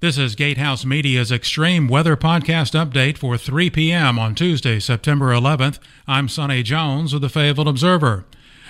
This is Gatehouse Media's Extreme Weather Podcast Update for 3 p.m. on Tuesday, September 11th. I'm Sonny Jones with the Fayetteville Observer.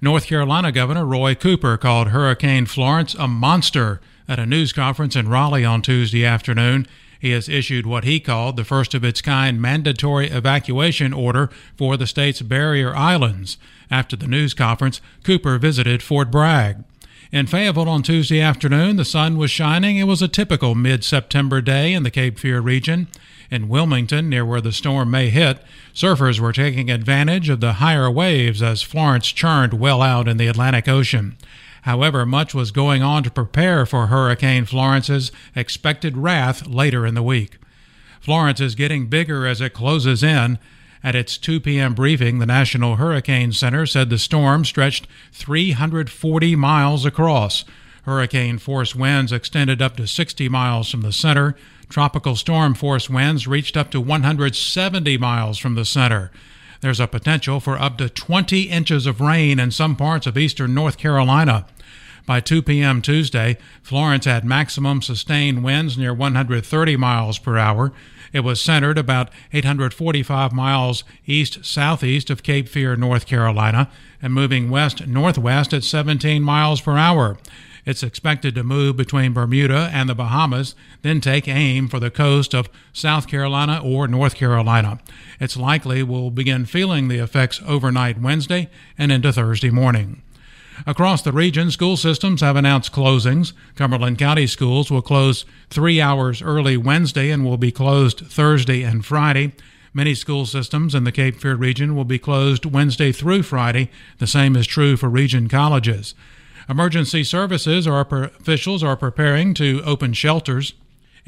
North Carolina Governor Roy Cooper called Hurricane Florence a monster at a news conference in Raleigh on Tuesday afternoon. He has issued what he called the first of its kind mandatory evacuation order for the state's barrier islands. After the news conference, Cooper visited Fort Bragg. In Fayetteville on Tuesday afternoon, the sun was shining. It was a typical mid September day in the Cape Fear region. In Wilmington, near where the storm may hit, surfers were taking advantage of the higher waves as Florence churned well out in the Atlantic Ocean. However, much was going on to prepare for Hurricane Florence's expected wrath later in the week. Florence is getting bigger as it closes in. At its 2 p.m. briefing, the National Hurricane Center said the storm stretched 340 miles across. Hurricane force winds extended up to 60 miles from the center. Tropical storm force winds reached up to 170 miles from the center. There's a potential for up to 20 inches of rain in some parts of eastern North Carolina. By 2 p.m. Tuesday, Florence had maximum sustained winds near 130 miles per hour. It was centered about 845 miles east southeast of Cape Fear, North Carolina, and moving west northwest at 17 miles per hour. It's expected to move between Bermuda and the Bahamas, then take aim for the coast of South Carolina or North Carolina. It's likely we'll begin feeling the effects overnight Wednesday and into Thursday morning. Across the region, school systems have announced closings. Cumberland County schools will close three hours early Wednesday and will be closed Thursday and Friday. Many school systems in the Cape Fear region will be closed Wednesday through Friday. The same is true for region colleges. Emergency services or officials are preparing to open shelters.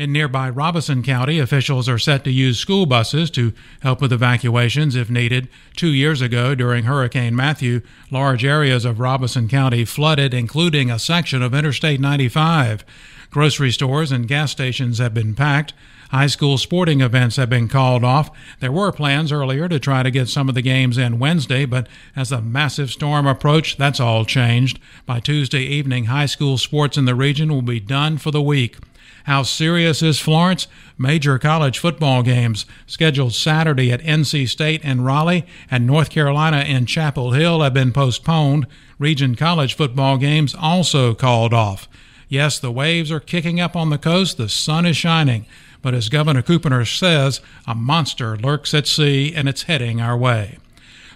In nearby Robeson County, officials are set to use school buses to help with evacuations if needed. Two years ago, during Hurricane Matthew, large areas of Robeson County flooded, including a section of Interstate 95. Grocery stores and gas stations have been packed. High school sporting events have been called off. There were plans earlier to try to get some of the games in Wednesday, but as the massive storm approached, that's all changed. By Tuesday evening, high school sports in the region will be done for the week. How serious is Florence? Major college football games scheduled Saturday at NC State and Raleigh and North Carolina in Chapel Hill have been postponed. Region college football games also called off. Yes, the waves are kicking up on the coast, the sun is shining. But as Governor Cooper says, a monster lurks at sea and it's heading our way.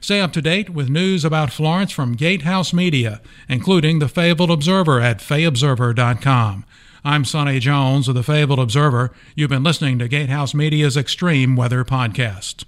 Stay up to date with news about Florence from Gatehouse Media, including the Fayetteville Observer at fayobserver.com. I'm Sonny Jones of the Fayetteville Observer. You've been listening to Gatehouse Media's Extreme Weather Podcast.